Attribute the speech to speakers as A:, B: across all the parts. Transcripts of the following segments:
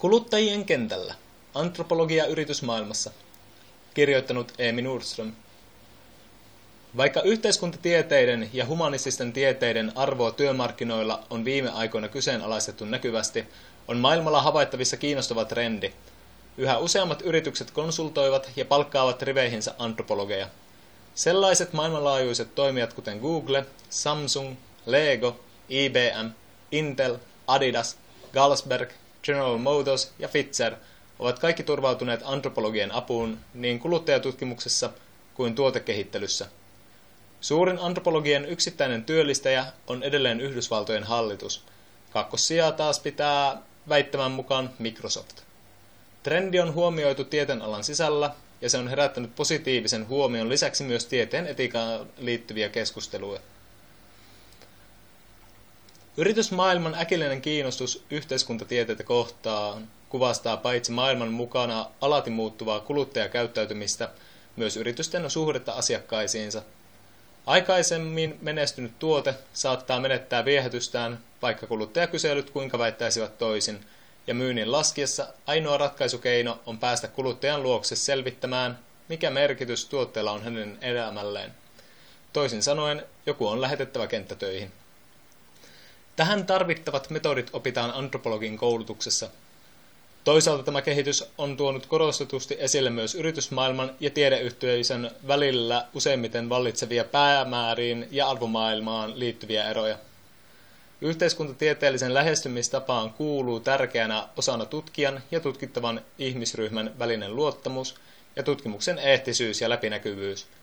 A: Kuluttajien kentällä. Antropologia yritysmaailmassa. Kirjoittanut Eemi Nordström. Vaikka yhteiskuntatieteiden ja humanististen tieteiden arvoa työmarkkinoilla on viime aikoina kyseenalaistettu näkyvästi, on maailmalla havaittavissa kiinnostava trendi. Yhä useammat yritykset konsultoivat ja palkkaavat riveihinsä antropologeja. Sellaiset maailmanlaajuiset toimijat kuten Google, Samsung, Lego, IBM, Intel, Adidas, Galsberg, General Motors ja Pfizer ovat kaikki turvautuneet antropologian apuun niin kuluttajatutkimuksessa kuin tuotekehittelyssä. Suurin antropologian yksittäinen työllistäjä on edelleen Yhdysvaltojen hallitus. Kakkossijaa taas pitää väittämän mukaan Microsoft. Trendi on huomioitu tieteenalan sisällä ja se on herättänyt positiivisen huomion lisäksi myös tieteen etiikkaan liittyviä keskusteluja. Yritysmaailman äkillinen kiinnostus yhteiskuntatieteitä kohtaan kuvastaa paitsi maailman mukana alati muuttuvaa kuluttajakäyttäytymistä, myös yritysten suhdetta asiakkaisiinsa. Aikaisemmin menestynyt tuote saattaa menettää viehätystään, vaikka kuluttajakyselyt kuinka väittäisivät toisin, ja myynnin laskiessa ainoa ratkaisukeino on päästä kuluttajan luokse selvittämään, mikä merkitys tuotteella on hänen elämälleen. Toisin sanoen, joku on lähetettävä kenttätöihin. Tähän tarvittavat metodit opitaan antropologin koulutuksessa. Toisaalta tämä kehitys on tuonut korostetusti esille myös yritysmaailman ja tiedeyhteisön välillä useimmiten vallitsevia päämääriin ja arvomaailmaan liittyviä eroja. Yhteiskuntatieteellisen lähestymistapaan kuuluu tärkeänä osana tutkijan ja tutkittavan ihmisryhmän välinen luottamus ja tutkimuksen eettisyys ja läpinäkyvyys –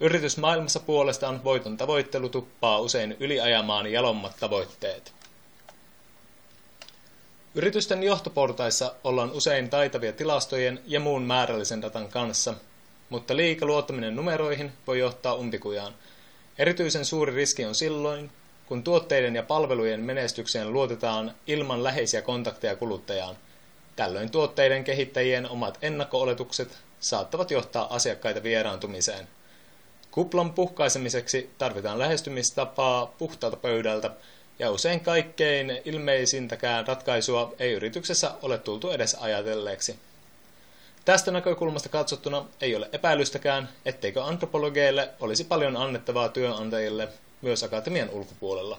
A: Yritysmaailmassa puolestaan voiton tavoittelu tuppaa usein yliajamaan jalommat tavoitteet. Yritysten johtoportaissa ollaan usein taitavia tilastojen ja muun määrällisen datan kanssa, mutta liika luottaminen numeroihin voi johtaa umpikujaan. Erityisen suuri riski on silloin, kun tuotteiden ja palvelujen menestykseen luotetaan ilman läheisiä kontakteja kuluttajaan. Tällöin tuotteiden kehittäjien omat ennakko-oletukset saattavat johtaa asiakkaita vieraantumiseen. Kuplan puhkaisemiseksi tarvitaan lähestymistapaa puhtaalta pöydältä, ja usein kaikkein ilmeisintäkään ratkaisua ei yrityksessä ole tultu edes ajatelleeksi. Tästä näkökulmasta katsottuna ei ole epäilystäkään, etteikö antropologeille olisi paljon annettavaa työnantajille myös akatemian ulkopuolella.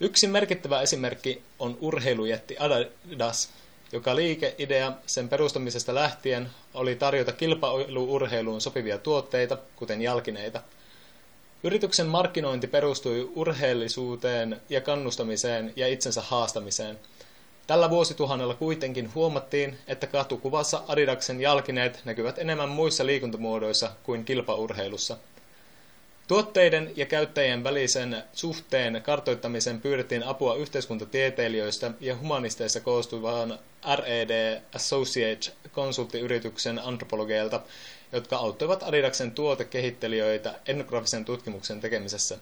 A: Yksi merkittävä esimerkki on urheilujätti Adidas, joka liikeidea sen perustamisesta lähtien oli tarjota kilpailuurheiluun sopivia tuotteita, kuten jalkineita. Yrityksen markkinointi perustui urheellisuuteen ja kannustamiseen ja itsensä haastamiseen. Tällä vuosituhannella kuitenkin huomattiin, että katukuvassa Adidaksen jalkineet näkyvät enemmän muissa liikuntamuodoissa kuin kilpaurheilussa – Tuotteiden ja käyttäjien välisen suhteen kartoittamisen pyydettiin apua yhteiskuntatieteilijöistä ja humanisteista koostuvaan RED Associate konsulttiyrityksen antropologeilta, jotka auttoivat Adidaksen tuotekehittelijöitä etnografisen tutkimuksen tekemisessä.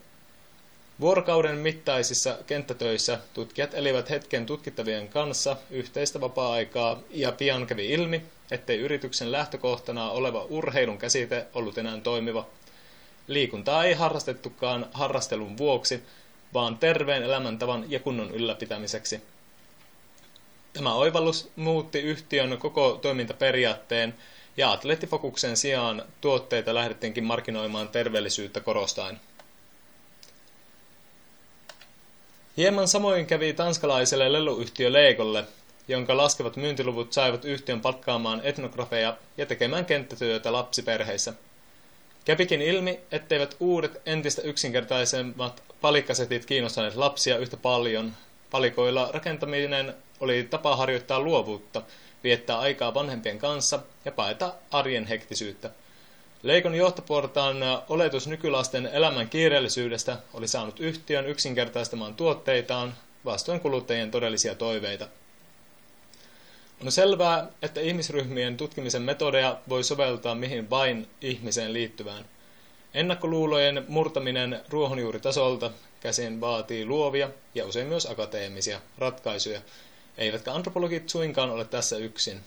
A: Vuorokauden mittaisissa kenttätöissä tutkijat elivät hetken tutkittavien kanssa yhteistä vapaa-aikaa ja pian kävi ilmi, ettei yrityksen lähtökohtana oleva urheilun käsite ollut enää toimiva – Liikuntaa ei harrastettukaan harrastelun vuoksi, vaan terveen elämäntavan ja kunnon ylläpitämiseksi. Tämä oivallus muutti yhtiön koko toimintaperiaatteen ja atlettifokuksen sijaan tuotteita lähdettiinkin markkinoimaan terveellisyyttä korostaen. Hieman samoin kävi tanskalaiselle leluyhtiö Legolle, jonka laskevat myyntiluvut saivat yhtiön palkkaamaan etnografeja ja tekemään kenttätyötä lapsiperheissä – Kävikin ilmi, etteivät uudet entistä yksinkertaisemmat palikkasetit kiinnostaneet lapsia yhtä paljon. Palikoilla rakentaminen oli tapa harjoittaa luovuutta, viettää aikaa vanhempien kanssa ja paeta arjen hektisyyttä. Leikon johtoportaan oletus nykylasten elämän kiireellisyydestä oli saanut yhtiön yksinkertaistamaan tuotteitaan vastoin kuluttajien todellisia toiveita. On selvää, että ihmisryhmien tutkimisen metodeja voi soveltaa mihin vain ihmiseen liittyvään. Ennakkoluulojen murtaminen ruohonjuuritasolta käsin vaatii luovia ja usein myös akateemisia ratkaisuja, eivätkä antropologit suinkaan ole tässä yksin.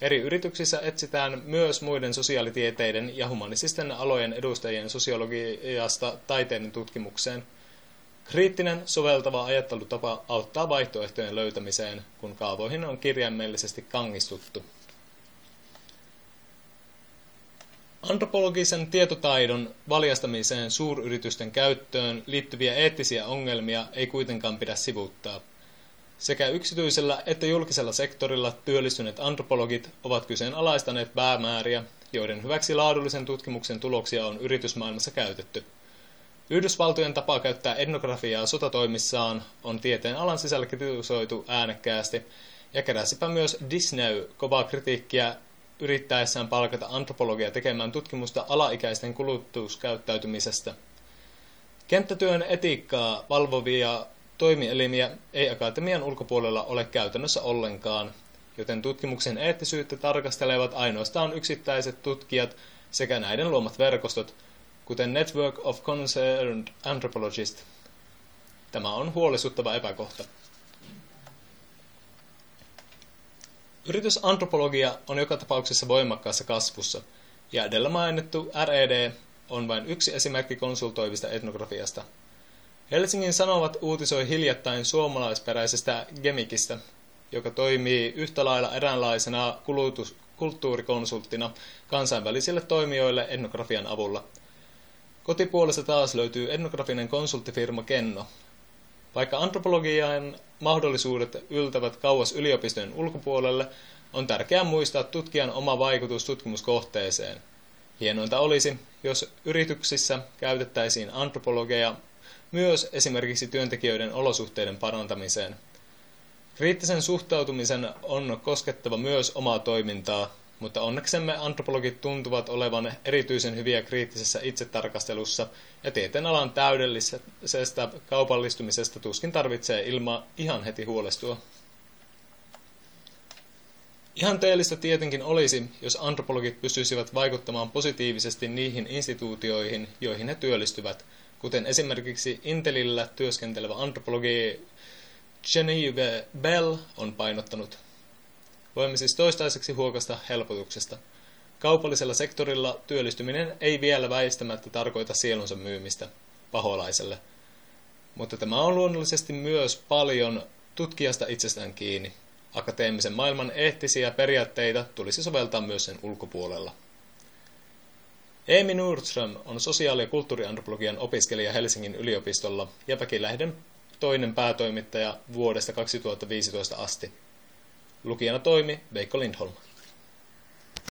A: Eri yrityksissä etsitään myös muiden sosiaalitieteiden ja humanististen alojen edustajien sosiologiasta taiteen tutkimukseen. Kriittinen soveltava ajattelutapa auttaa vaihtoehtojen löytämiseen, kun kaavoihin on kirjaimellisesti kangistuttu. Antropologisen tietotaidon valjastamiseen suuryritysten käyttöön liittyviä eettisiä ongelmia ei kuitenkaan pidä sivuuttaa. Sekä yksityisellä että julkisella sektorilla työllistyneet antropologit ovat kyseenalaistaneet päämääriä, joiden hyväksi laadullisen tutkimuksen tuloksia on yritysmaailmassa käytetty. Yhdysvaltojen tapa käyttää etnografiaa sotatoimissaan on tieteen alan sisällä kritisoitu äänekkäästi, ja keräsipä myös Disney kovaa kritiikkiä yrittäessään palkata antropologia tekemään tutkimusta alaikäisten kulutuskäyttäytymisestä. Kenttätyön etiikkaa valvovia toimielimiä ei akatemian ulkopuolella ole käytännössä ollenkaan, joten tutkimuksen eettisyyttä tarkastelevat ainoastaan yksittäiset tutkijat sekä näiden luomat verkostot, kuten Network of Concerned Anthropologists. Tämä on huolestuttava epäkohta. Yritysantropologia on joka tapauksessa voimakkaassa kasvussa, ja edellä mainittu RED on vain yksi esimerkki konsultoivista etnografiasta. Helsingin Sanovat uutisoi hiljattain suomalaisperäisestä Gemikistä, joka toimii yhtä lailla eräänlaisena kulutus, kulttuurikonsulttina kansainvälisille toimijoille etnografian avulla. Kotipuolesta taas löytyy etnografinen konsulttifirma Kenno, vaikka antropologian mahdollisuudet yltävät kauas yliopistojen ulkopuolelle, on tärkeää muistaa tutkijan oma vaikutus tutkimuskohteeseen. Hienointa olisi, jos yrityksissä käytettäisiin antropologeja myös esimerkiksi työntekijöiden olosuhteiden parantamiseen. Kriittisen suhtautumisen on koskettava myös omaa toimintaa, mutta onneksemme antropologit tuntuvat olevan erityisen hyviä kriittisessä itsetarkastelussa, ja tieteenalan täydellisestä kaupallistumisesta tuskin tarvitsee ilma ihan heti huolestua. Ihan teellistä tietenkin olisi, jos antropologit pystyisivät vaikuttamaan positiivisesti niihin instituutioihin, joihin he työllistyvät, kuten esimerkiksi Intelillä työskentelevä antropologi Genevieve Bell on painottanut. Voimme siis toistaiseksi huokasta helpotuksesta. Kaupallisella sektorilla työllistyminen ei vielä väistämättä tarkoita sielunsa myymistä paholaiselle. Mutta tämä on luonnollisesti myös paljon tutkijasta itsestään kiinni. Akateemisen maailman eettisiä periaatteita tulisi soveltaa myös sen ulkopuolella. Amy Nordström on sosiaali- ja kulttuuriantropologian opiskelija Helsingin yliopistolla ja Väkilähden toinen päätoimittaja vuodesta 2015 asti. Lukijana toimi Veikko Lindholm.